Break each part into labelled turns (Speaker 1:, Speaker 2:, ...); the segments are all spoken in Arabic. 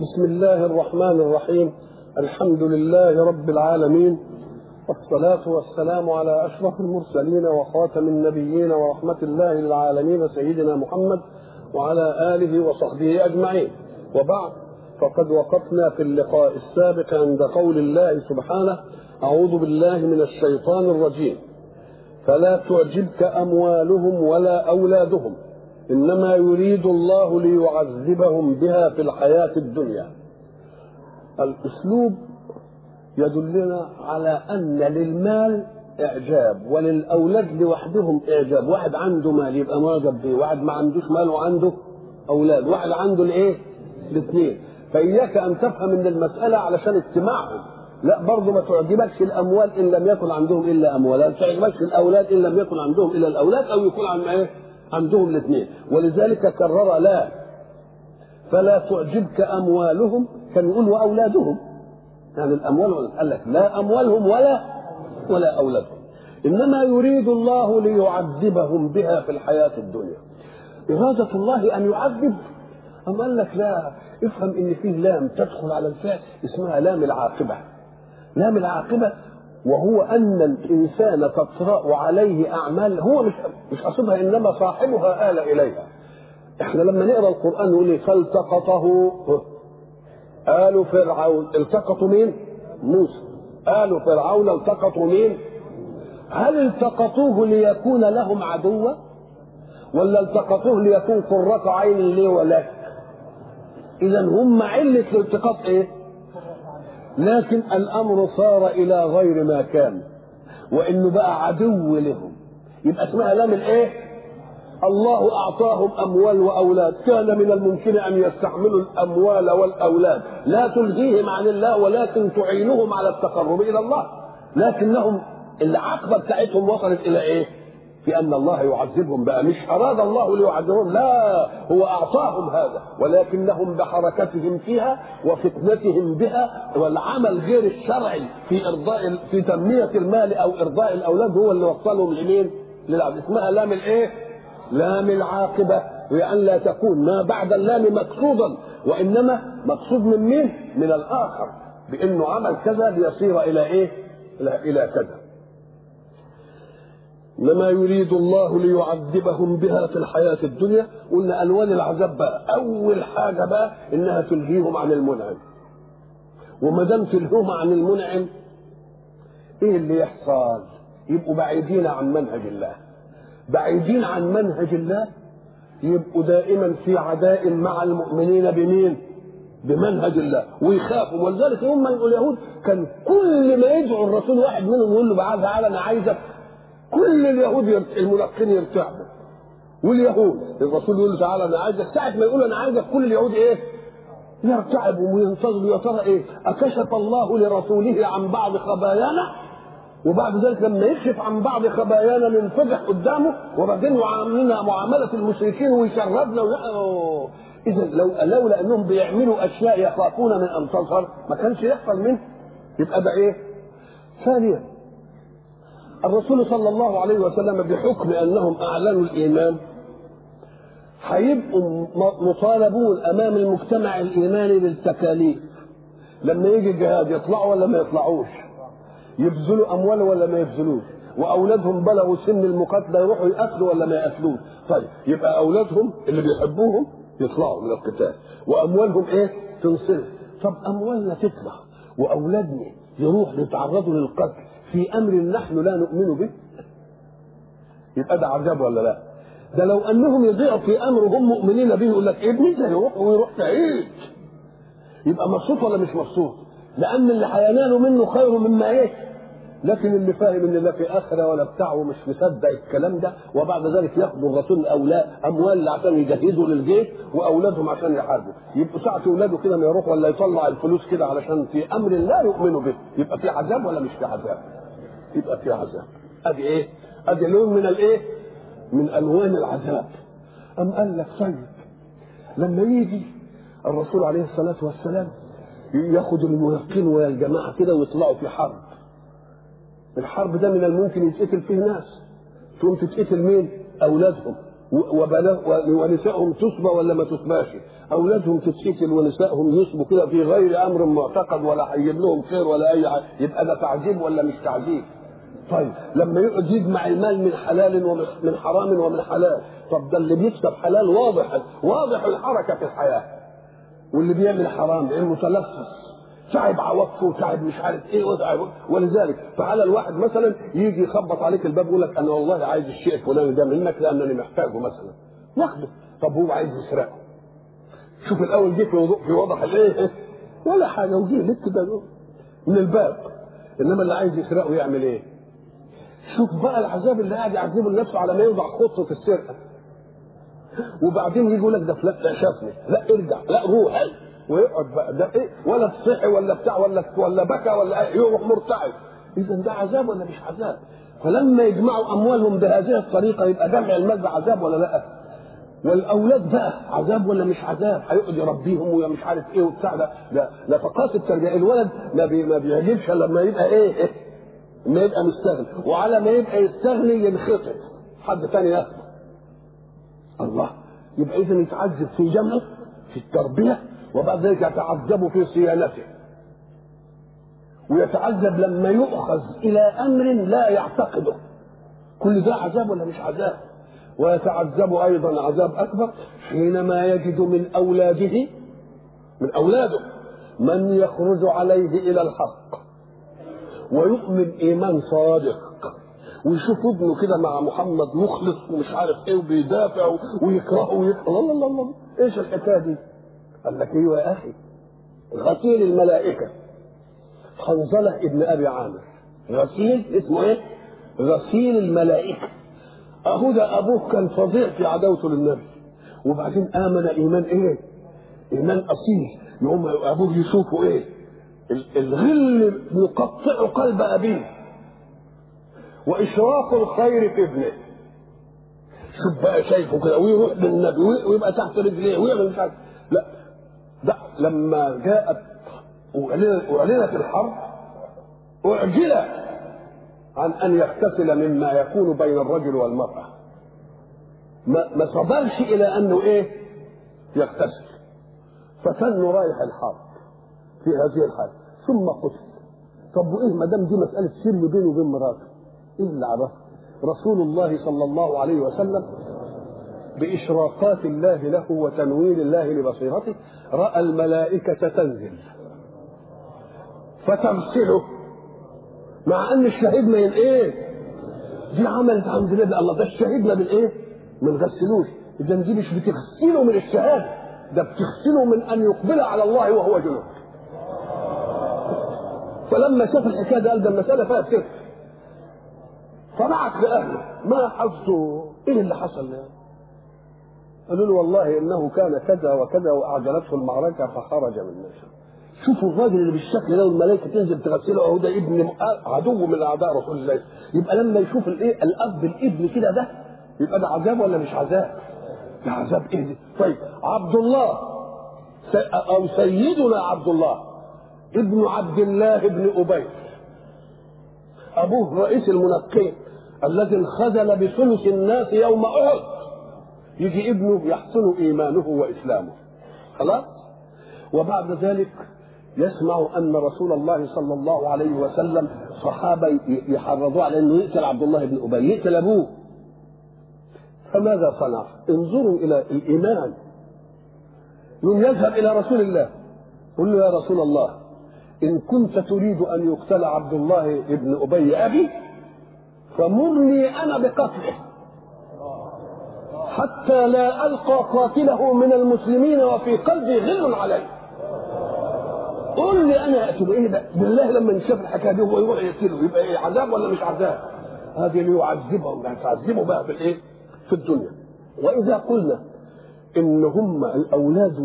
Speaker 1: بسم الله الرحمن الرحيم. الحمد لله رب العالمين. والصلاة والسلام على أشرف المرسلين وخاتم النبيين ورحمة الله للعالمين سيدنا محمد وعلى آله وصحبه أجمعين. وبعد فقد وقفنا في اللقاء السابق عند قول الله سبحانه أعوذ بالله من الشيطان الرجيم. فلا تعجبك أموالهم ولا أولادهم. إنما يريد الله ليعذبهم بها في الحياة الدنيا. الأسلوب يدلنا على أن للمال إعجاب وللأولاد لوحدهم إعجاب. واحد عنده مال يبقى معجب بيه. واحد ما عندوش مال وعنده أولاد. واحد عنده الإيه؟ الاثنين فإياك أن تفهم أن المسألة علشان اجتماعهم. لا برضه ما تعجبكش الأموال إن لم يكن عندهم إلا أموال. ما تعجبكش الأولاد إن لم يكن عندهم إلا الأولاد أو يكون عن إيه؟ عندهم الاثنين. ولذلك كرر لا فلا تعجبك أموالهم كان يقول وأولادهم. يعني الأموال قال لك لا أموالهم ولا ولا أولادهم. إنما يريد الله ليعذبهم بها في الحياة الدنيا. إرادة الله أن يعذب. أم قال لك لا افهم إن فيه لام تدخل على الفعل اسمها لام العاقبة. لام العاقبة وهو أن الإنسان تطرأ عليه أعمال هو مش مش قصدها إنما صاحبها آل إليها إحنا لما نقرأ القرآن نقول إيه؟ فالتقطه آل فرعون التقطوا مين؟ موسى آل فرعون التقطوا مين؟ هل التقطوه ليكون لهم عدوا؟ ولا التقطوه ليكون قرة عين لي ولك؟ إذا هم علة الالتقاط إيه؟ لكن الأمر صار إلى غير ما كان. وإنه بقى عدو لهم. يبقى اسمها لام الايه الله أعطاهم أموال وأولاد. كان من الممكن أن يستعملوا الأموال والأولاد. لا تلهيهم عن الله ولكن تعينهم على التقرب إلى الله. لكنهم العقبه بتاعتهم وصلت إلى إيه؟ ان الله يعذبهم بقى مش أراد الله ليعذبهم لا هو أعطاهم هذا ولكنهم بحركتهم فيها وفتنتهم بها والعمل غير الشرعي في إرضاء في تنمية المال أو إرضاء الأولاد هو اللي وصلهم لمين؟ للعبد اسمها لام الإيه؟ لام العاقبة وان لا تكون ما بعد اللام مقصودا وإنما مقصود من مين؟ من الآخر بأنه عمل كذا ليصير إيه؟ إلى, إلى كذا إنما يريد الله ليعذبهم بها في الحياة الدنيا. قلنا ألوان العذاب بقى. أول حاجة بقى إنها تلهيهم عن المنعم. وما دام تلهيهم عن المنعم إيه اللي يحصل؟ يبقوا بعيدين عن منهج الله. بعيدين عن منهج الله يبقوا دائما في عداء مع المؤمنين بمين؟ بمنهج الله. ويخافوا. ولذلك هم اليهود كان كل ما يدعو الرسول واحد منهم يقول له تعالى أنا عايزك. كل اليهود الملقين يرتعبوا واليهود الرسول يقول تعالى أنا عايزك ساعة ما يقول أنا عايزك كل اليهود إيه؟ يرتعبوا وينتظروا يا ترى إيه؟ أكشف الله لرسوله عن بعض خبايانا وبعد ذلك لما يكشف عن بعض خبايانا ننفضح قدامه وبعدين يعاملنا معاملة المشركين ويشردنا. اذا لو لولا أنهم بيعملوا أشياء يخافون من أن تظهر ما كانش يحصل منه يبقى ده إيه؟ ثانيا الرسول صلى الله عليه وسلم بحكم أنهم اعلنوا الإيمان هيبقوا مطالبون أمام المجتمع الإيماني بالتكاليف لما يجي الجهاد يطلعوا ولا ما يطلعوش؟ يبذلوا أموال ولا ما يبذلوش؟ وأولادهم بلغوا سن المقاتله يروحوا يقتلوا ولا ما يقتلوش؟ طيب يبقى أولادهم اللي بيحبوهم يطلعوا من القتال. وأموالهم إيه؟ تنصرف. طب أموالنا تطلع وأولادنا يروح يتعرضوا للقتل. في أمر نحن لا نؤمن به؟ يبقى ده عذاب ولا لا؟ ده لو أنهم يضيعوا في أمر هم مؤمنين به يقول لك ابني ده يروح ويروح تعيش. يبقى مبسوط ولا مش مبسوط؟ لأن اللي هينالوا منه خير مما إيه؟ لكن اللي فاهم إن لا في آخرة ولا بتاع ومش مصدق الكلام ده وبعد ذلك ياخدوا الرسول أولاد أموال عشان يجهزوا للجيش وأولادهم عشان يحاربوا. يبقوا ساعة أولاده كده ما يروح ولا يطلع الفلوس كده علشان في أمر لا يؤمنوا به. يبقى في عذاب ولا مش في عذاب؟ يبقى في عذاب. أدي إيه؟ أدي لون من الايه من ألوان العذاب. أم قال لك طيب لما يجي الرسول عليه الصلاة والسلام ياخد المنافقين ويا الجماعه كده ويطلعوا في حرب. الحرب ده من الممكن يتقتل فيه ناس. تقوم تتقتل مين؟ أولادهم. ونسائهم تصبى ولا ما تصباش أولادهم تتقتل ونسائهم يصبوا كده في غير أمر معتقد ولا هيجيب لهم خير ولا أي حاجة يبقى ده تعذيب ولا مش تعذيب. طيب لما يقعد يجمع المال من حلال ومن حرام ومن حلال. طب ده اللي بيكسب حلال واضح واضح الحركة في الحياة. واللي بيعمل حرام المتلفظ تعب عواطفه وتعب مش عارف إيه وتعب. ولذلك تعالى الواحد مثلا يجي يخبط عليك الباب يقول لك أنا والله عايز الشيء الفلاني ده منك لأنني محتاجه مثلا. واخده. طب هو عايز يسرقه. شوف الأول جه في وضوح في وضح الايه ولا حاجة. وجه لك كده من الباب. إنما اللي عايز يسرقه يعمل إيه؟ شوف بقى العذاب اللي قاعد يعذبه لنفسه على ما يوضع خطه السرقة. وبعدين يجي يقول لك ده فلان شافني. لا ارجع. لا روح. ويقعد بقى. ده إيه؟ ولا تصحي ولا بتاع ولا ولا بكى ولا يروح مرتعد إذا ده عذاب ولا مش عذاب؟ فلما يجمعوا أموالهم بهذه الطريقة يبقى جمع المال ده عذاب ولا لأ؟ والأولاد بقى عذاب ولا مش عذاب؟ هيقعد يربيهم ويا مش عارف إيه وبتاع ده. ده نفقات التربية. الولد ما, ما بيعجبش لما يبقى إيه, إيه؟ ما يبقى مستغني. وعلى ما يبقى يستغني ينخطب حد تاني ياخده الله. يبقى اذا يتعذب في جمعه في التربية وبعد ذلك يتعذب في صيانته. ويتعذب لما يؤخذ إلى أمر لا يعتقده. كل ده عذاب ولا مش عذاب؟ ويتعذب أيضا عذاب أكبر حينما يجد من أولاده من أولاده من يخرج عليه إلى الحق ويؤمن إيمان صادق. ويشوف ابنه كده مع محمد مخلص ومش عارف إيه وبيدافع ويكرهه ويكره الله الله الله إيش الحكاية دي؟ قال لك أيوه يا أخي؟ غسيل الملائكة. حنظله ابن أبي عامر. غسيل اسمه إيه؟ غسيل الملائكة. أهو ده أبوه كان فظيع في عداوته للنبي. وبعدين آمن إيمان إيه؟ إيمان أصيل. يقوم أبوه يشوفه إيه؟ الغل يقطع قلب أبيه. وإشراق الخير في ابنه. شوف بقى شايفه كده ويروح للنبي ويبقى تحت رجليه ويعمل مش عارف. لا ده لما جاءت أعلنت الحرب أعجل عن أن يغتسل مما يكون بين الرجل والمرأة. ما ما صبرش إلى أنه إيه؟ يغتسل. فكانه رايح الحرب. في هذه الحاله ثم قتل طب وإيه ما دام دي مسألة سر بينه وبين مراته إيه اللي عرفه رسول الله صلى الله عليه وسلم بإشراقات الله له وتنوير الله لبصيرته رأى الملائكة تنزل. فتغسله مع أن الشهيد ما إيه؟ دي عملت عند النبي الله. ده الشهيد ما بالايه؟ ما نغسلوش إذا دي مش بتغسله من الشهادة ده بتغسله من أن يقبل على الله وهو جنوب. فلما شاف الحكاية ده قال ده المسألة فيها كده فبعت لأهله ما حظوا إيه اللي حصل يعني قالوا له والله إنه كان كذا وكذا واعجلته المعركة فخرج من مصر شوفوا الراجل اللي بالشكل ده والملائكة تنزل تغسله أهو ده ابن عدو من أعداء رسول الله. يبقى لما يشوف الإيه الأب الابن كده ده يبقى ده عذاب ولا مش عذاب؟ ده عذاب إيه؟ طيب عبد الله أو سيدنا عبد الله. ابن عبد الله بن أبي. أبوه رئيس المنقين الذي انخذل بثلث الناس يوم أحد. يجي ابنه يحسن إيمانه وإسلامه. خلاص؟ وبعد ذلك يسمع أن رسول الله صلى الله عليه وسلم صحابه يحرضوا على إنه يقتل عبد الله بن أبي يقتل أبوه. فماذا صنع؟ انظروا إلى الإيمان. يوم يذهب إلى رسول الله. قل له يا رسول الله إن كنت تريد أن يقتل عبد الله بن أبي أبي فمرني أنا بقتله. حتى لا ألقى قاتله من المسلمين وفي قلبي غل عليه. قول لي أنا أقتله. إيه ده؟ بالله لما نشوف الحكاية دي هو يروح يقتله يبقى إيه عذاب ولا مش عذاب؟ هذه اللي يعذبهم تعذبه بقى في الايه في الدنيا. وإذا قلنا إن هم الأولاد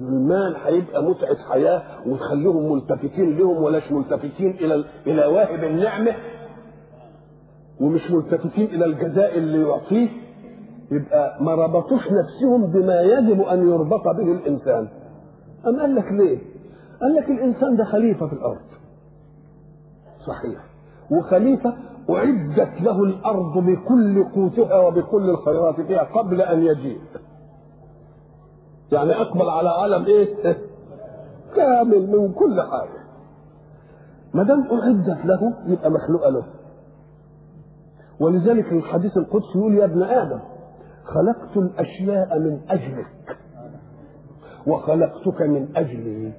Speaker 1: والمال هيبقى متعة حياة وتخليهم ملتفتين لهم ولاش ملتفتين إلى إلى واهب النعمة. ومش ملتفتين إلى الجزاء اللي يعطيه. يبقى ما ربطوش نفسهم بما يجب أن يربط به الإنسان. أم قال لك ليه؟ قال لك الإنسان ده خليفة في الأرض. صحيح. وخليفة أعدت له الأرض بكل قوتها وبكل الخيرات فيها قبل أن يجيء. يعني أقبل على عالم إيه؟ كامل من كل حاجة. ما دام أعدت له يبقى مخلوقة له. ولذلك الحديث القدسي يقول يا ابن آدم خلقت الأشياء من أجلك وخلقتك من أجلي.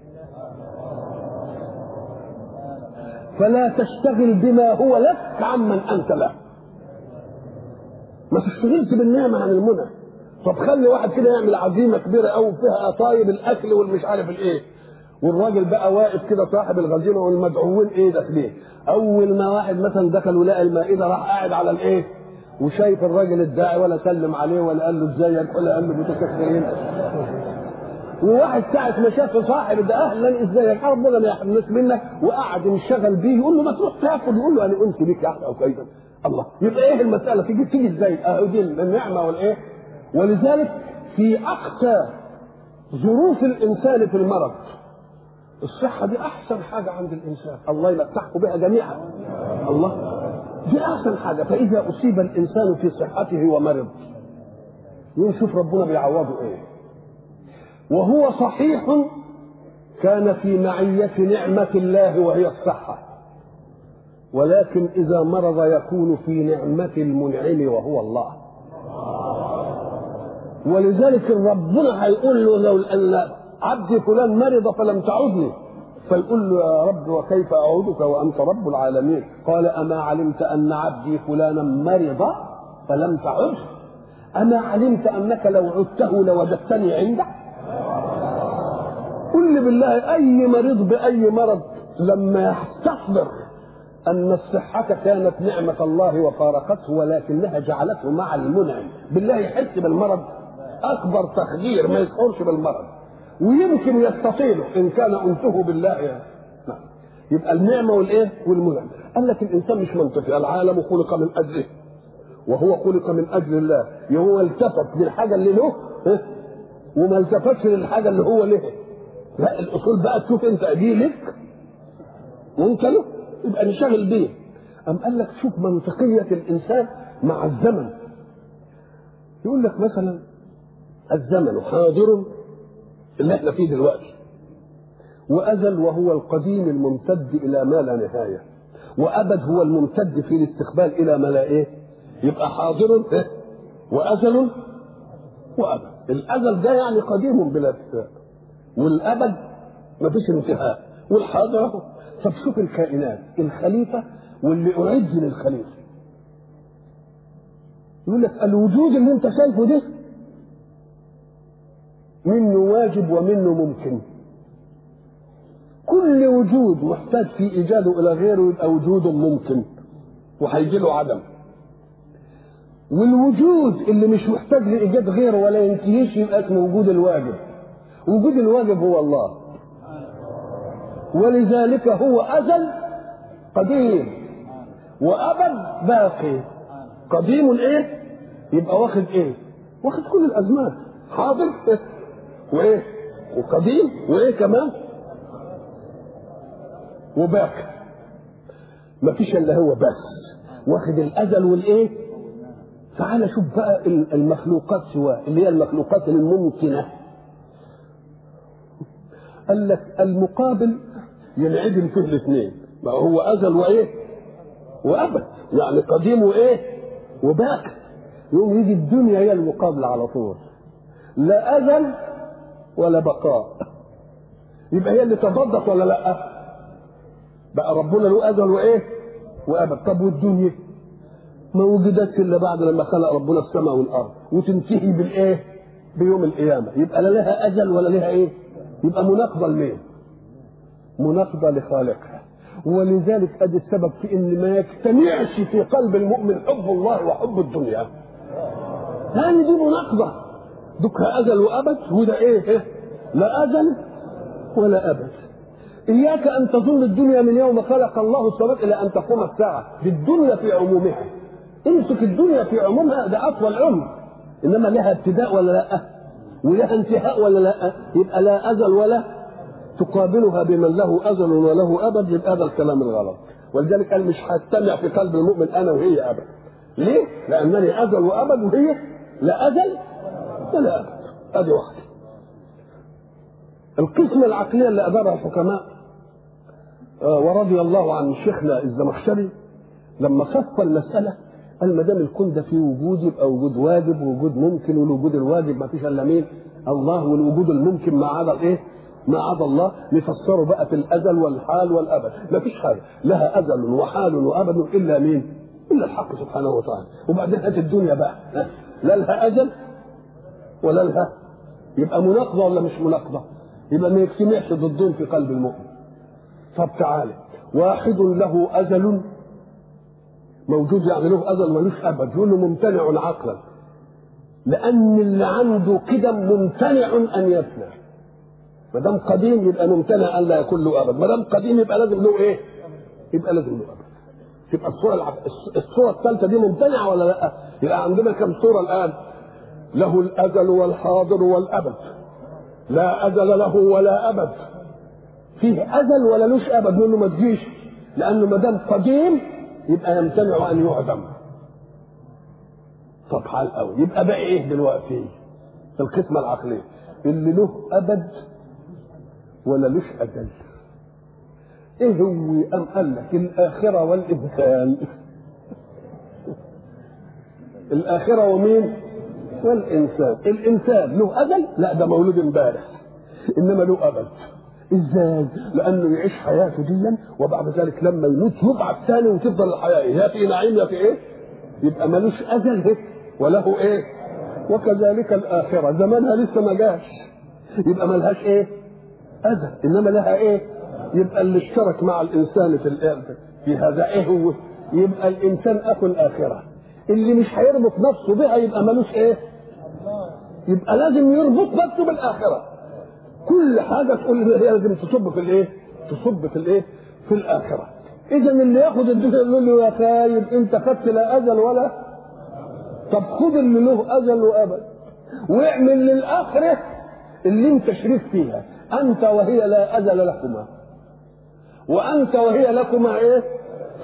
Speaker 1: فلا تشتغل بما هو لك عمن أنت له. ما تشتغلش بالنعمة عن المنى. طب خلي واحد كده يعمل عزيمة كبيرة أوي فيها طايب الأكل والمش عارف الإيه. والراجل بقى واقف كده صاحب الغزيمة والمدعوين إيه داخلين. أول ما واحد مثلا دخل ولقى المائدة راح قاعد على الإيه؟ وشايف الراجل الداعي ولا سلم عليه ولا قال له ازيك ولا قال له متشكرين وواحد ساعة ما شاف صاحب ده أهلا ازيك ربنا ما يحرمناش منك. وقعد ينشغل بيه يقول له ما تروح تاكل يقول له أنا أنت بيك يا أخي أو كيدا. الله. يبقى إيه المسألة؟ تيجي تيجي إزاي؟ أهو دي النعمة والإيه؟ ولذلك في أقصى ظروف الإنسان في المرض الصحة دي أحسن حاجة عند الإنسان. الله يمتعكم بها جميعا. الله دي أحسن حاجة. فإذا أصيب الإنسان في صحته ومرض يشوف ربنا بيعوضه إيه. وهو صحيح كان في معية نعمة الله وهي الصحة. ولكن إذا مرض يكون في نعمة المنعم وهو الله. ولذلك ربنا هيقول له لو أن عبدي فلان مرض فلم تعدني. فيقول له يا رب وكيف أعودك وأنت رب العالمين؟ قال أما علمت أن عبدي فلانا مرض فلم تعده أما علمت أنك لو عدته لوجدتني عندك؟ قل لي بالله أي مريض بأي مرض لما يستحضر أن الصحة كانت نعمة الله وفارقته ولكنها جعلته مع المنعم. بالله يحس بالمرض. أكبر تخدير ما يشعرش بالمرض. ويمكن يستطيله إن كان أنته بالله. يعني. نعم. يبقى النعمة والإيه؟ والمنعم. قال لك الإنسان مش منطقي. العالم خلق من أجله. وهو خلق من أجل الله. هو التفت للحاجة اللي له وما التفتش للحاجة اللي هو له. لا الأصول بقى تشوف أنت دي لك وأنت له. يبقى نشغل بيه. أم قال لك شوف منطقية الإنسان مع الزمن. يقول لك مثلا الزمن حاضر اللي إحنا فيه دلوقتي. وأزل وهو القديم الممتد إلى ما لا نهاية. وأبد هو الممتد في الاستقبال إلى ما لا إيه؟ يبقى حاضر وأزل وأبد. الأزل ده يعني قديم بلا انتهاء والأبد ما فيش انتهاء. والحاضر طب شوف الكائنات الخليفة واللي أعد للخليفة. يقول لك الوجود اللي أنت شايفه ده منه واجب ومنه ممكن. كل وجود محتاج في إيجاده إلى غيره يبقى وجود ممكن وهيجي له عدم. والوجود اللي مش محتاج لإيجاد غيره ولا ينتهيش يبقى اسمه وجود الواجب. وجود الواجب هو الله. ولذلك هو أزل قديم وأبد باقي. قديم إيه يبقى واخد إيه؟ واخد كل الأزمان. حاضر؟ وإيه؟ وقديم. وإيه كمان؟ وباقي. ما فيش إلا هو بس. واخد الأزل والإيه؟ تعال شوف بقى المخلوقات سواء اللي هي المخلوقات الممكنة. قال لك المقابل ينعدم فيه الاثنين. ما هو أزل وإيه؟ وأبد. يعني قديم وإيه؟ وباقي. يقوم يجي الدنيا هي المقابلة على طول. لا أزل ولا بقاء. يبقى هي اللي تضادت ولا لأ؟ بقى ربنا له ازل وإيه؟ وابد طب والدنيا؟ ما وجدتش إلا بعد لما خلق ربنا السماء والأرض. وتنتهي بالإيه؟ بيوم القيامة. يبقى لا لها أجل ولا لها إيه؟ يبقى مناقضة لمين مناقضة لخالقها. ولذلك أدي السبب في إن ما يجتمعش في قلب المؤمن حب الله وحب الدنيا. لأن دي مناقضة. دكها أزل وأبد؟ وده إيه, إيه؟ لا أزل ولا أبد. إياك أن تظن الدنيا من يوم خلق الله السماوات إلى أن تقوم الساعة. بالدنيا في عمومها. امسك الدنيا في عمومها ده أطول عمر. إنما لها ابتداء ولا لا؟ ولها انتهاء ولا لا؟ يبقى لا أزل ولا تقابلها بمن له أزل وله أبد. يبقى هذا الكلام الغلط. ولذلك قال مش هجتمع في قلب المؤمن أنا وهي ابدا ليه؟ لأنني أزل وأبد وهي لا أزل ولا ابد ادي واحدة. القسمه العقليه اللي ادارها الحكماء آه ورضي الله عن شيخنا الزمخشري لما خف المسألة قال ما دام الكون ده فيه وجود يبقى وجود واجب ووجود ممكن والوجود الواجب ما فيش إلا مين؟ الله والوجود الممكن ما عدا الإيه؟ ما عدا الله. نفسره بقى في الأزل والحال والأبد. ما فيش حاجة. لها أزل وحال وأبد إلا مين؟ إلا الحق سبحانه وتعالى. وبعدين هات الدنيا بقى. لا لها أجل ولا لها يبقى مناقضة ولا مش مناقضة؟ يبقى ما يجتمعش ضدهم في قلب المؤمن. طب تعالى. واحد له أزل موجود يعني له أزل ملوش أبد يقول له ممتنع عقلا لأن اللي عنده كده ممتنع أن يفنى ما دام قديم يبقى ممتنع أن لا يكون له أبد. ما دام قديم يبقى لازم له إيه؟ يبقى لازم له أبد. تبقى الصورة العب... الصورة الثالثة دي ممتنعة ولا لأ؟ يبقى عندنا كم صورة الآن؟ له الأزل والحاضر والأبد. لا أزل له ولا أبد. فيه أزل ولا لوش أبد؟ نقول له ما تجيش. لأنه ما دام قديم يبقى يمتنع أن يعدم. طب حال قوي يبقى بقى إيه دلوقتي؟ في القسمة العقلية. اللي له أبد ولا لوش أجل إيه هو أم قال لك؟ الآخرة والانسان الآخرة ومين؟ والانسان الإنسان له أجل لا ده مولود امبارح إنما له ابد إزاي؟ لأنه يعيش حياته ديا وبعد ذلك لما يموت يبعث ثاني وتفضل الحياة يا في نعيم يا في إيه؟ يبقى ملوش أجل وله إيه؟ وكذلك الآخرة زمانها لسه ما جاش يبقى ملهاش إيه؟ أجل إنما لها إيه؟ يبقى اللي اشترك مع الإنسان في الأرض في هذا إيه هو؟ يبقى الإنسان أخو الآخرة اللي مش هيربط نفسه بها يبقى ملوش إيه؟ يبقى لازم يربط نفسه بالآخرة كل حاجة تقول هي لازم تصب في الإيه؟ تصب في الإيه؟ في الآخرة. إذا اللي ياخد الدنيا يقول له يا خايب أنت خدت لا أزل ولا طب خد اللي له أزل وأبد واعمل للآخرة اللي أنت شريك فيها أنت وهي لا أزل لكما وأنت وهي لكما إيه؟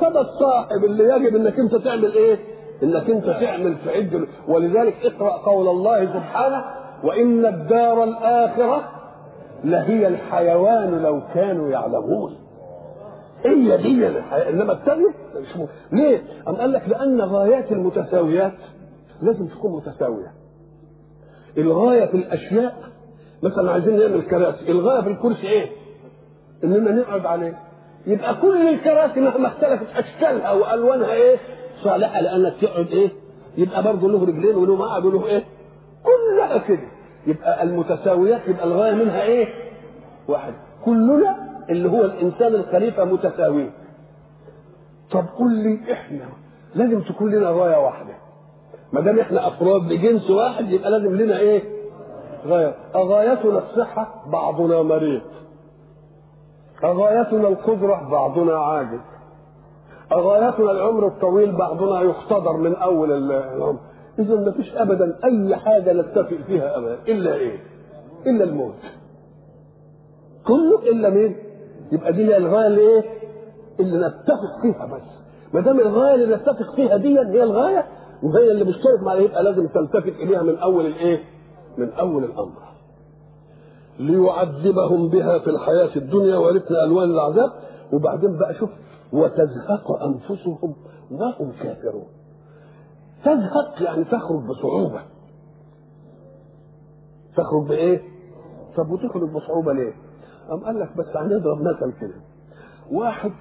Speaker 1: فده الصاحب اللي يجب إنك أنت تعمل إيه؟ إنك أنت تعمل في عد ولذلك اقرأ قول الله سبحانه وإن الدار الآخرة لهي الحيوان لو كانوا يعلمون هي دي الحياة. إنما الثانية. ليه؟ أم قال لك لأن غايات المتساويات لازم تكون متساوية الغاية في الأشياء مثلا عايزين نعمل كراسي الغاية في الكرسي إيه؟ إننا نقعد عليه يبقى كل الكراسي مهما اختلفت أشكالها وألوانها إيه؟ صالحه لانك تقعد إيه؟ يبقى برضه له رجلين وله مقعد وله إيه؟ كلها كده. يبقى المتساويات يبقى الغاية منها إيه؟ واحد. كلنا اللي هو الإنسان الخليفة متساويين. طب قول لي إحنا لازم تكون لنا غاية واحدة. ما دام إحنا أفراد بجنس واحد يبقى لازم لنا إيه؟ غاية. أغايتنا الصحة؟ بعضنا مريض. أغايتنا القدرة؟ بعضنا عاجز. اغايتنا العمر الطويل بعضنا يختضر من أول العمر. اذا ما فيش ابدا أي حاجة نتفق فيها ابدا. إلا إيه؟ إلا الموت. كله إلا مين؟ يبقى دي الغاية اللي إيه؟ اللي نتفق فيها بس. ما دام الغاية اللي نتفق فيها دي هي الغاية وهي اللي مشترك معاها يبقى لازم تلتفت إليها من أول الايه من أول الأمر. ليعذبهم بها في الحياة الدنيا ورثنا ألوان العذاب. وبعدين بقى شوف وتزهق أنفسهم وهم كافرون تزهق يعني تخرج بصعوبة تخرج بإيه؟ طب وتخرج بصعوبة ليه؟ قام قال لك بس هنضرب مثل كده واحد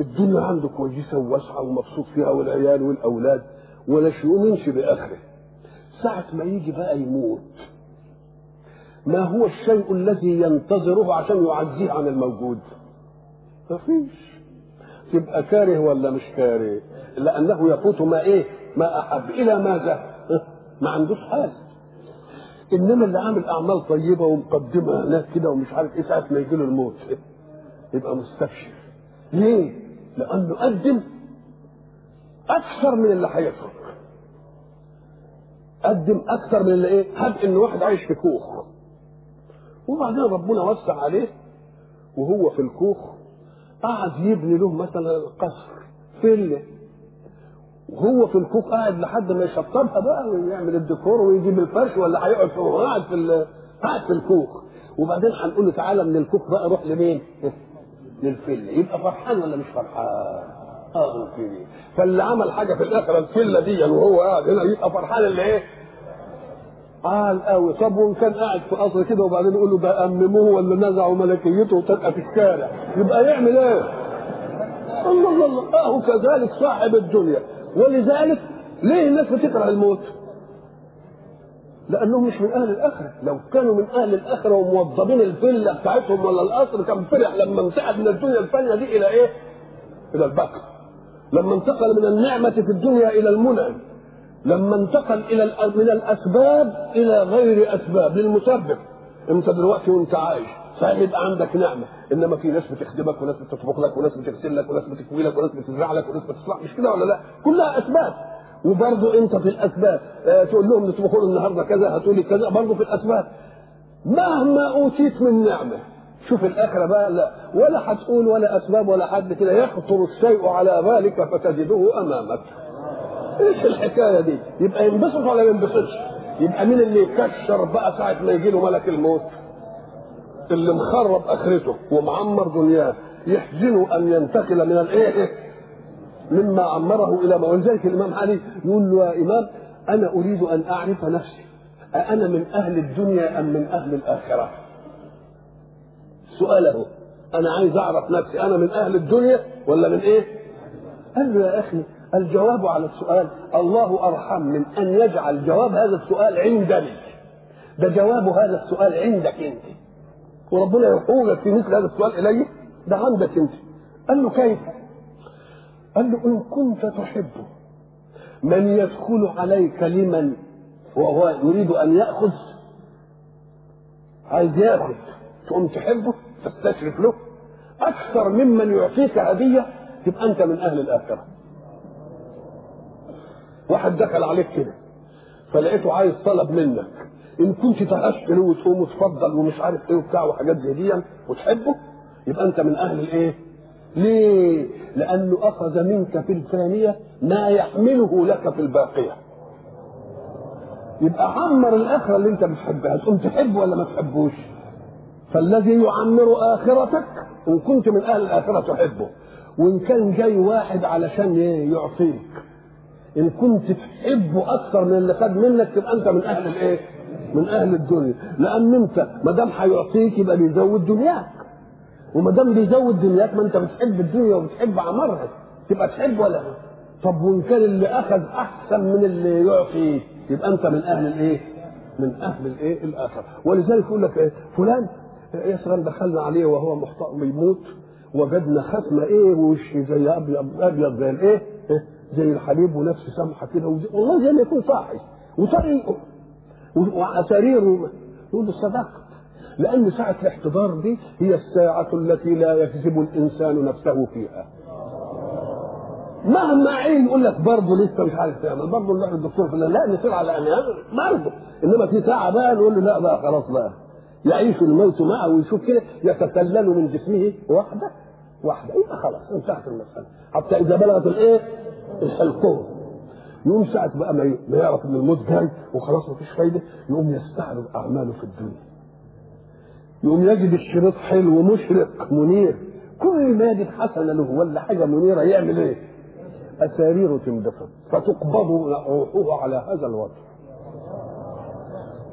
Speaker 1: الدنيا عنده كويسة وواسعة ومبسوط فيها والعيال والأولاد ولا يمشي بآخره ساعة ما يجي بقى يموت ما هو الشيء الذي ينتظره عشان يعزيه عن الموجود؟ مفيش تبقى كاره ولا مش كاره؟ لأنه يفوت ما إيه؟ ما أحب إلى ماذا ما عندوش حال إنما اللي عامل أعمال طيبة ومقدمة هناك كده ومش عارف إيه ساعة ما يجي له الموت. يبقى مستبشر. ليه؟ لأنه قدم أكثر من اللي هيترك. قدم أكثر من اللي إيه؟ هب إن واحد عايش في كوخ. وبعدين ربنا وسع عليه وهو في الكوخ قعد يبني له مثلا قصر فيلا وهو في الكوخ قاعد لحد ما يشطبها بقى ويعمل الديكور ويجيب الفرش ولا هيقعد في قاعد في قاعد في الكوخ وبعدين هنقول له تعالى من الكوخ بقى روح لمين؟ للفيلا يبقى فرحان ولا مش فرحان؟ آه الفيلا فاللي عمل حاجة في الاخره الفيلا دي وهو قاعد هنا يبقى فرحان اللي إيه؟ قال قوي طب وإن كان قاعد في قصر كده وبعدين يقول له ده أمموه ولا نزعوا ملكيته وتبقى في الشارع يبقى يعمل إيه؟ الله الله الله اهو كذلك صاحب الدنيا ولذلك ليه الناس بتكره الموت؟ لأنهم مش من أهل الآخرة لو كانوا من أهل الآخرة وموظفين الفيلا بتاعتهم ولا القصر كان فرح لما انتقل من الدنيا الفانية دي إلى إيه؟ إلى البقر لما انتقل من النعمة في الدنيا إلى المنعم لما انتقل إلى من الأسباب إلى غير أسباب للمسبب. أنت دلوقتي وأنت عايش. صحيح عندك نعمة. إنما في ناس بتخدمك وناس بتطبخ لك وناس بتغسل لك وناس بتكوي لك وناس بتزرع لك وناس بتصلح. مش كده ولا لا؟ كلها أسباب. وبرضه أنت في الأسباب. آه تقول لهم نطبخوا لنا النهارده كذا هاتوا لي كذا. برضه في الأسباب. مهما أوتيت من نعمة. شوف الآخرة بقى لا. ولا هتقول ولا أسباب ولا حد كده. يخطر الشيء على بالك فتجده أمامك. إيش الحكاية دي؟ يبقى ينبسط ولا ما ينبسطش؟ يبقى مين اللي يكشر بقى ساعة ما يجي له ملك الموت؟ اللي مخرب آخرته ومعمر دنياه يحزنه أن ينتقل من الإيه؟ مما عمره إلى ما ولذلك الإمام علي يقول له يا إمام أنا أريد أن أعرف نفسي أأنا من أهل الدنيا أم من أهل الآخرة؟ سؤاله أنا عايز أعرف نفسي أنا من أهل الدنيا ولا من إيه؟ قال له يا أخي الجواب على السؤال الله أرحم من أن يجعل جواب هذا السؤال عندني ده جواب هذا السؤال عندك أنت. وربنا يحولك في مثل هذا السؤال إليه ده عندك أنت. قال له كيف؟ قال له إن كنت تحب من يدخل عليك لمن وهو يريد أن يأخذ. عايز يأخذ. تقوم تحبه تستشرف له. أكثر ممن يعطيك هدية تبقى أنت من أهل الآخرة واحد دخل عليك كده فلقيته عايز طلب منك إن كنت له وتقوم وتفضل ومش عارف إيه وبتاع وحاجات زي دي وتحبه يبقى أنت من أهل الإيه؟ ليه؟ لأنه أخذ منك في الثانية ما يحمله لك في الباقية. يبقى عمر الآخرة اللي أنت بتحبها تقوم تحبه ولا ما تحبوش؟ فالذي يعمر آخرتك إن كنت من أهل الآخرة تحبه وإن كان جاي واحد علشان إيه؟ يعطيك إن كنت تحبه أكثر من اللي خد منك تبقى أنت من أهل الإيه؟ من أهل الدنيا لأن أنت ما دام هيعطيك يبقى بيزود دنياك وما دام بيزود دنياك ما أنت بتحب الدنيا وبتحب عمرها تبقى تحب ولا لا؟ طب وإن كان اللي أخذ أحسن من اللي يعطي يبقى أنت من أهل الإيه؟ من أهل الإيه؟ الآخر ولذلك يقول لك إيه؟ فلان يا سلام دخلنا عليه وهو محتار بيموت وجدنا ختمة إيه وش زي ابيض أبيض زي الإيه؟ إيه؟ زي الحليب ونفس سمحة كده. والله زي ما يكون صاحي وطريقه وسريره يقول له صدقت. لأن ساعة الاحتضار دي هي الساعة التي لا يكذب الإنسان نفسه فيها. مهما عين يقول لك برضه لسه مش عارف تعمل. برضه نروح للدكتور فلان لا نصير على انهار برضه. إنما في ساعة بقى نقول له لا بقى خلاص بقى. يعيش الموت معه ويشوف كده يتسلل من جسمه واحدة واحدة يبقى خلاص انتهت المسألة. حتى إذا بلغت الإيه؟ الحلقوم. يقوم ساعة بقى ما يعرف إن الموت جاي وخلاص مفيش فايدة يقوم يستعرض أعماله في الدنيا. يقوم يجد الشريط حلو مشرق منير. كل ما يجد حسنة له ولا حاجة منيرة يعمل إيه؟ أساريره تندفن فتقبض روحه على هذا الوضع.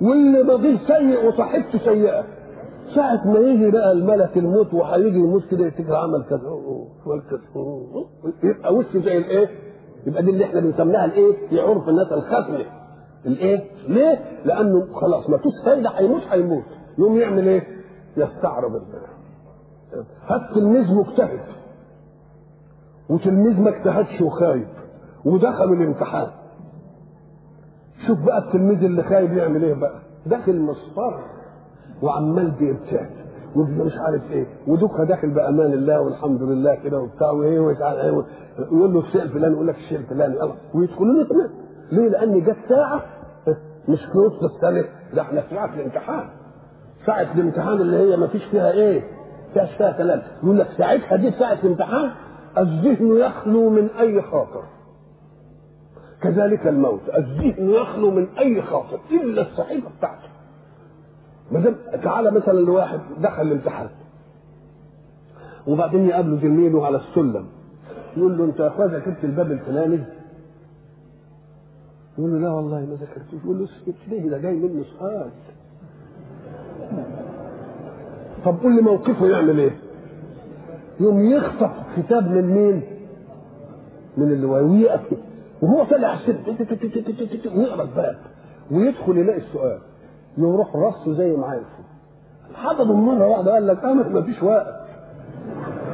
Speaker 1: واللي ماضيه سيء وصاحبته سيئة ساعة ما يجي بقى الملك الموت وهيجي يموت كده يفتكر عمل كذا يبقى وشه زي الإيه؟ يبقى دي اللي إحنا بنسميها الإيه؟ في عرف الناس الختمه الإيه؟ ليه؟ لأنه خلاص ما فيش فايده هيموت هيموت يقوم يعمل إيه؟ يستعرض البلد هات تلميذ مجتهد وتلميذ ما اجتهدش وخايب ودخلوا الامتحان شوف بقى التلميذ اللي خايب يعمل إيه بقى. داخل مصفر وعمال بيرتعد ويبقى مش عارف إيه ودوكها داخل بأمان الله والحمد لله كده وبتاع وإيه ومش إيه يقول له الشيء الفلاني يقول لك الشيء الفلاني الله ويدخلوا الاثنين ليه؟ لأن جت ساعة مش في نص السنة ده إحنا في ساعة الامتحان. ساعة الامتحان اللي هي ما فيش فيها إيه؟ فيها فيها كلام. يقول لك ساعتها دي ساعة الامتحان الذهن يخلو من أي خاطر. كذلك الموت. الذهن يخلو من أي خاطر إلا الصحيفة بتاعته. ما دام تعالى مثلا لواحد دخل الامتحان وبعدين يقابله زميله على السلم. يقول له أنت يا أخويا ذاكرت الباب الفلاني؟ يقول له لا والله ما ذاكرتوش. يقول له اسكت ليه؟ ده جاي منه سؤال طب قول لي موقفه يعمل إيه؟ يوم يخطف كتاب من مين؟ من اللي ويقف وهو طالع السلم ويقرا الباب ويدخل يلاقي السؤال. يروح رصه زي ما عايز. حضره مره واحدة قال لك آه ما فيش وقت.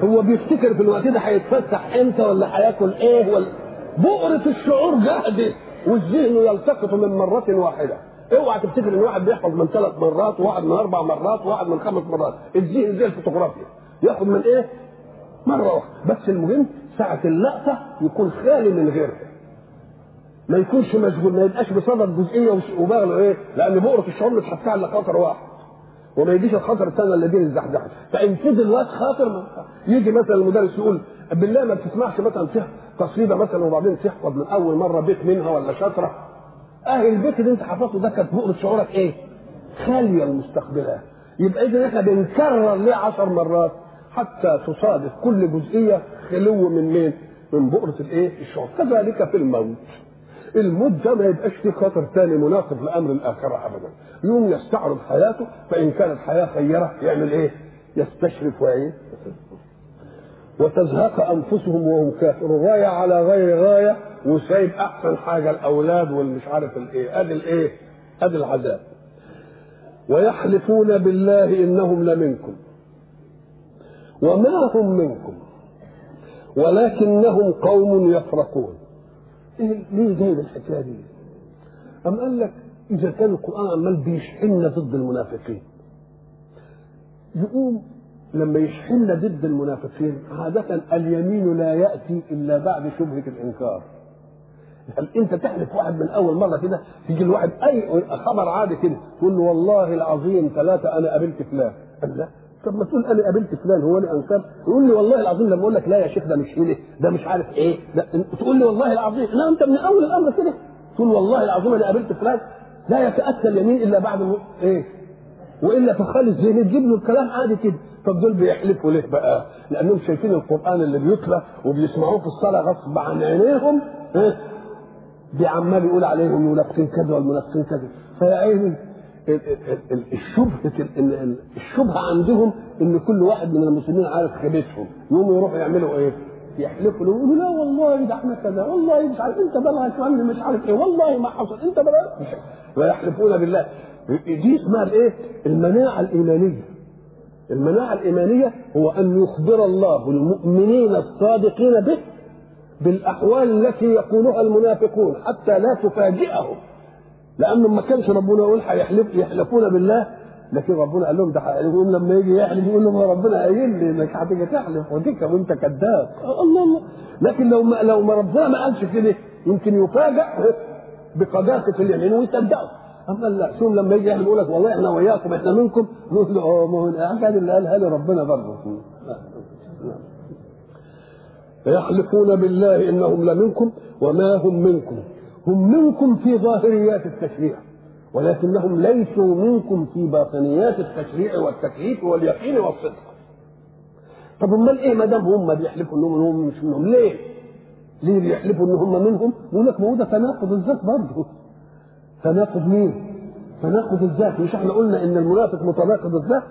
Speaker 1: هو بيفتكر في الوقت ده هيتفسح إمتى ولا هياكل إيه ولا بؤرة الشعور جهدت والذهن يلتقط من مرة واحدة. اوعى تفتكر إن واحد بيحفظ من ثلاث مرات وواحد من أربع مرات وواحد من خمس مرات. الذهن زي الفوتوغرافيا. ياخد من إيه؟ مرة واحدة. بس المهم ساعة اللقطة يكون خالي من غيرها ما يكونش مشغول ما يبقاش بصدد جزئية وباغله إيه لأن بؤرة الشعور متحكمة على خاطر واحد. وما يجيش الخطر الثاني الذي الزحزحة. فإن فضل وقت خاطر يجي مثلا المدرس يقول بالله ما بتسمعش مثلا فيها قصيده مثلا وبعدين تحفظ من أول مرة بيت منها ولا شطرة؟ أهل البيت اللي أنت حفظته ده كانت بؤره شعورك إيه؟ خالية المستقبلات يبقى اذا إحنا بنكرر ليه عشر مرات؟ حتى تصادف كل جزئية خلو من مين؟ من بؤره الإيه؟ الشعور. كذلك في الموت. الموت ده ما يبقاش فيه خطر ثاني مناقض لأمر الآخرة ابدا. يوم يستعرض حياته فإن كانت حياة خيرة يعمل إيه؟ يستشرف وايه؟ وتزهق أنفسهم وهم كافرون. غايه على غير غايه وسايب أحسن حاجة الأولاد والمش عارف الإيه. أدي الإيه؟ أدي العذاب. ويحلفون بالله إنهم لمنكم. وما هم منكم. ولكنهم قوم يفرقون. إيه ليه جايب الحكاية دي؟ أم قال لك إذا كان القرآن عمال بيشحننا ضد المنافقين. يقوم لما يشحننا ضد المنافقين عادة اليمين لا يأتي إلا بعد شبهة الإنكار. هل أنت تحلف واحد من أول مرة كده تيجي الواحد أي خبر عادي كده تقول له والله العظيم ثلاثة أنا قابلت فلان. قال لا طب ما تقول أنا قابلت فلان هو أنا أنكر؟ يقول لي والله العظيم لما أقول لك لا يا شيخ ده مش هنا ده مش عارف إيه ده تقول لي والله العظيم لا أنت من أول الأمر كده. تقول والله العظيم أنا قابلت فلان لا يتأتى اليمين إلا بعد م... إيه؟ وإلا فخالي الذهن تجيب له الكلام عادي كده. طب دول بيحلفوا ليه بقى؟ لأنهم شايفين القرآن اللي بيتلى وبيسمعوه في الصلاة غصب عن عينيهم إيه؟ بعمال يقول عليهم المنافقين كذا والمنافقين كذا. فيا عيني الشبهة الشبهة عندهم إن كل واحد من المسلمين عارف خيبتهم يقوموا يروحوا يعملوا إيه؟ يحلفوا له يقولوا لا والله ده إحنا كذا والله مش عارف إنت بلغت عني مش عارف إيه؟ والله ما حصل إنت بلغت ويحلفون بالله. دي اسمها الإيه؟ المناعة الإيمانية. المناعة الإيمانية هو أن يخبر الله المؤمنين الصادقين به بالأحوال التي يقولها المنافقون حتى لا تفاجئهم. لأنه ما كانش ربنا يقول هيحلف يحلفون بالله لكن ربنا قال لهم ده يقول لما يجي يحلف يقول لهم ربنا قايل لي إنك هتيجي تحلف وديك وأنت كذاب. الله الله. لكن لو ما لو ما ربنا ما قالش كده يمكن يفاجئ بقداسه اليمين ويصدقه أما لا شوف لما يجي يحلف يقول لك والله إحنا وياكم إحنا منكم نقول له آه ما هو الحاجة اللي قالها لي ربنا برضه. يحلفون بالله إنهم لمنكم وما هم منكم. هم منكم في ظاهريات التشريع ولكنهم ليسوا منكم في باطنيات التشريع والتكليف واليقين والصدق طب أمال إيه ما دام هم بيحلفوا انهم هم مش منهم ليه؟ ليه بيحلفوا إن هم منهم؟ يقول لك ما هو ده تناقض الذات برضه تناقض مين؟ تناقض الذات مش إحنا قلنا إن المنافق متناقض الذات؟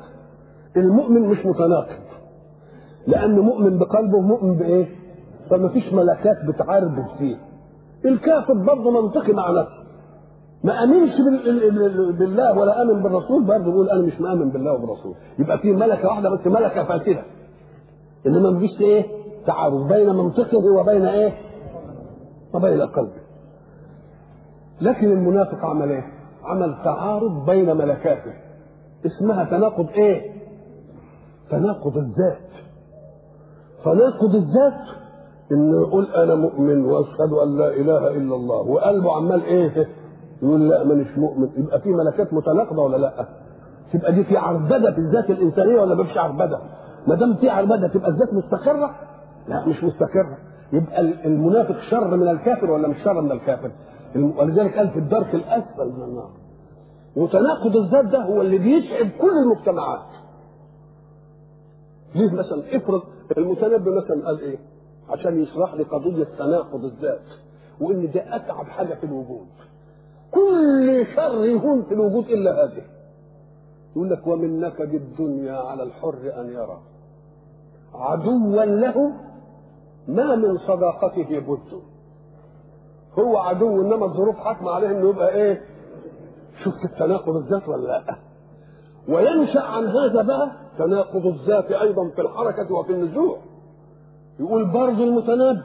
Speaker 1: المؤمن مش متناقض لأنه مؤمن بقلبه ومؤمن بإيه؟ فما فيش ملكات بتعارض فيه الكافر برضه منطقي مع نفسه. ما آمنش بالله ولا آمن بالرسول برضه يقول أنا مش مآمن بالله وبالرسول. يبقى في ملكة واحدة بس ملكة فاسدة. إنما ما فيش إيه؟ تعارض بين منطقه وبين إيه؟ وبين قلبه. لكن المنافق عمل إيه؟ عمل تعارض بين ملكاته. اسمها تناقض إيه؟ تناقض الذات. تناقض الذات ان يقول أنا مؤمن وأشهد أن لا إله إلا الله. وقلبه عمال إيه يقول لا ما مش مؤمن. يبقى في ملكات متناقضة ولا لا؟ تبقى دي في عربدة في الذات الإنسانية ولا ما فيش عربدة؟ ما دام في عربدة تبقى الذات مستقرة؟ لا مش مستقرة. يبقى المنافق شر من الكافر ولا مش شر من الكافر؟ ولذلك قال في الدرك الأسفل. من النار وتناقض الذات ده هو اللي بيسعد كل المجتمعات. ليه مثلا افرض المتنبي مثلا قال إيه؟ عشان يشرح لي قضية تناقض الذات وإن ده أتعب حاجة في الوجود. كل شر يهون في الوجود إلا هذه. يقول لك ومن نكد الدنيا على الحر أن يرى. عدوا له ما من صداقته بد. هو عدو إنما الظروف حاكمة عليه إنه يبقى إيه؟ شفت التناقض الذات ولا لأ؟ وينشأ عن هذا بقى تناقض الذات أيضا في الحركة وفي النزوع. يقول برضه المتنبي.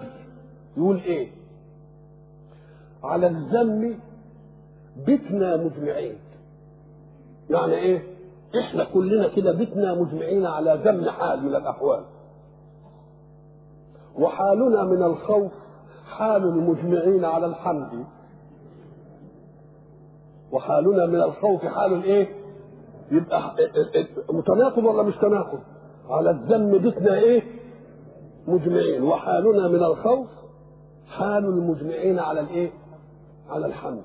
Speaker 1: يقول إيه؟ على الذم بتنا مجمعين. يعني إيه؟ إحنا كلنا كده بتنا مجمعين على ذم حال من الاحوال وحالنا من الخوف حال المجمعين على الحمد. وحالنا من الخوف حال الايه يبقى متناقض ولا مش تناقض؟ على الذم بتنا إيه؟ مجمعين. وحالنا من الخوف حال المجمعين على الإيه؟ على الحمد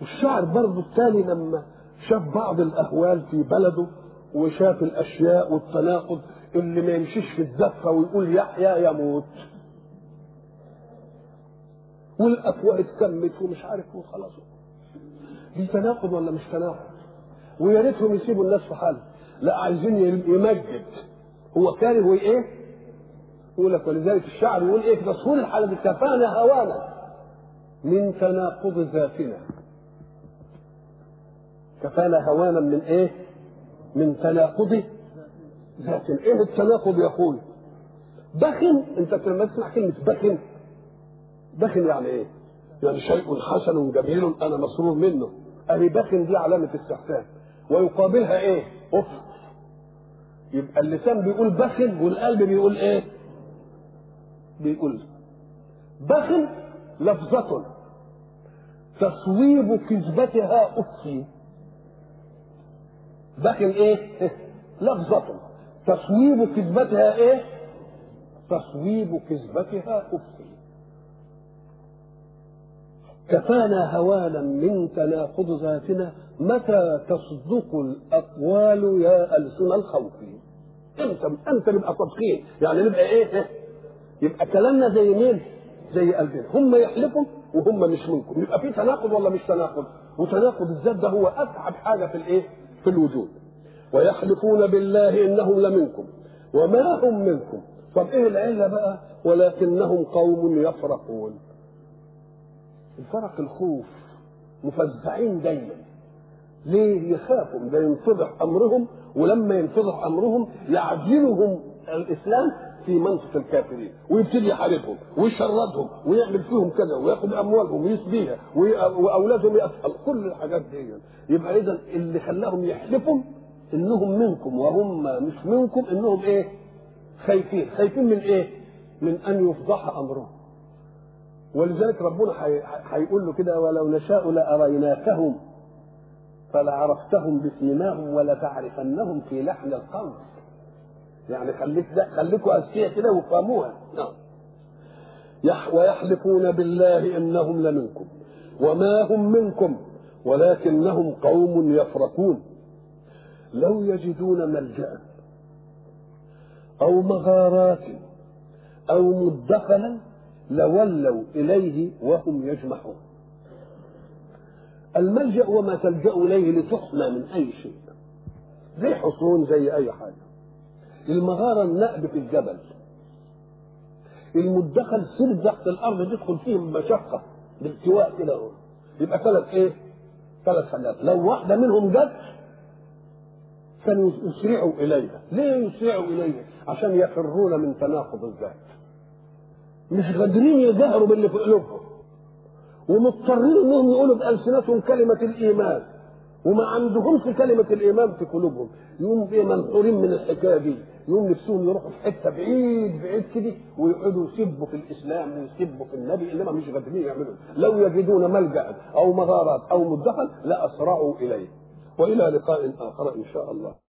Speaker 1: والشاعر برضه الثاني لما شاف بعض الأهوال في بلده وشاف الأشياء والتناقض اللي ما يمشيش في الزفه ويقول يحيى يموت. والافواه اتكمت ومش عارف وخلاص. دي تناقض ولا مش تناقض؟ ويا ريتهم يسيبوا الناس في حال لا عايزين يمجد. هو كاره إيه؟ يقول لك ولذلك الشعر يقول إيه في الحالة دي كفانا هوانا من تناقض ذاتنا. كفانا هوانا من إيه؟ من تناقض ذاتنا. إيه التناقض أخوي بخن. أنت لما تسمع كلمة بخن بخن يعني إيه؟ يعني شيء حسن جميل أنا مسرور منه. أهي بخن دي علامة استحسان. ويقابلها إيه؟ أوف. يبقى اللسان بيقول بخن والقلب بيقول إيه؟ بيقول بخن لفظة. تصويب كذبتها أفي بخن إيه؟ لفظة. تصويب كذبتها إيه؟ تصويب كذبتها أفي كفانا هوانا من تناقض ذاتنا. متى تصدق الأقوال يا ألسن الخوف؟ إمتى إمتى نبقى صادقين يعني نبقى إيه؟ يبقى كلامنا زي مين؟ زي قلبنا. هم يحلفوا وهم مش منكم. يبقى في تناقض ولا مش تناقض؟ وتناقض الذات ده هو اتعب حاجة في الإيه؟ في الوجود. ويحلفون بالله إنهم لمنكم. وما هم منكم؟ طب إيه العلة بقى؟ ولكنهم قوم يفرقون الفرق الخوف مفزعين دايما. ليه يخافوا؟ ده ينفضح أمرهم ولما ينفضح أمرهم يعجلهم الإسلام في منطق الكافرين ويبتدي يحاربهم ويشردهم ويعمل فيهم كذا وياخد أموالهم ويسبيها وأولادهم يقتل كل الحاجات دي يبقى إذا اللي خلاهم يحلفوا إنهم منكم وهم مش منكم إنهم إيه؟ خايفين، خايفين من إيه؟ من أن يفضح أمرهم. ولذلك ربنا هيقول له كده ولو نشاء لأريناكهم فلعرفتهم بسيماهم ولتعرفنهم في لحن القول. يعني خليك ده خليكوا أذكياء كده وفهموها. نعم. يح ويحلفون بالله إنهم لمنكم وما هم منكم ولكنهم قوم يفرقون. لو يجدون ملجأ أو مغارات أو مدخلا لولوا إليه وهم يجمحون. الملجأ وما تلجأ إليه لتحمى من أي شيء زي حصون زي أي حاجة. المغارة النأب في الجبل. المدخل سرد تحت الأرض تدخل فيه بمشقة بالتواء كده. يبقى ثلاث إيه؟ ثلاث حاجات. لو واحدة منهم جت كانوا يسرعوا إليها. ليه يسرعوا إليها؟ عشان يفرون من تناقض الذات. مش قادرين يجهروا باللي في قلوبهم. ومضطرين إنهم يقولوا بألسنتهم كلمة الإيمان. وما عندهمش كلمة الإيمان في قلوبهم. يقوموا إيه منحورين من الحكاية دي. يقوم نفسهم يروحوا في حتة بعيد بعيد كده ويقعدوا يسبوا في الإسلام ويسبوا في النبي إنما مش قادرين يعملوا. لو يجدون ملجأ أو مغارات أو مدخل لأسرعوا إليه. وإلى لقاء آخر إن شاء الله.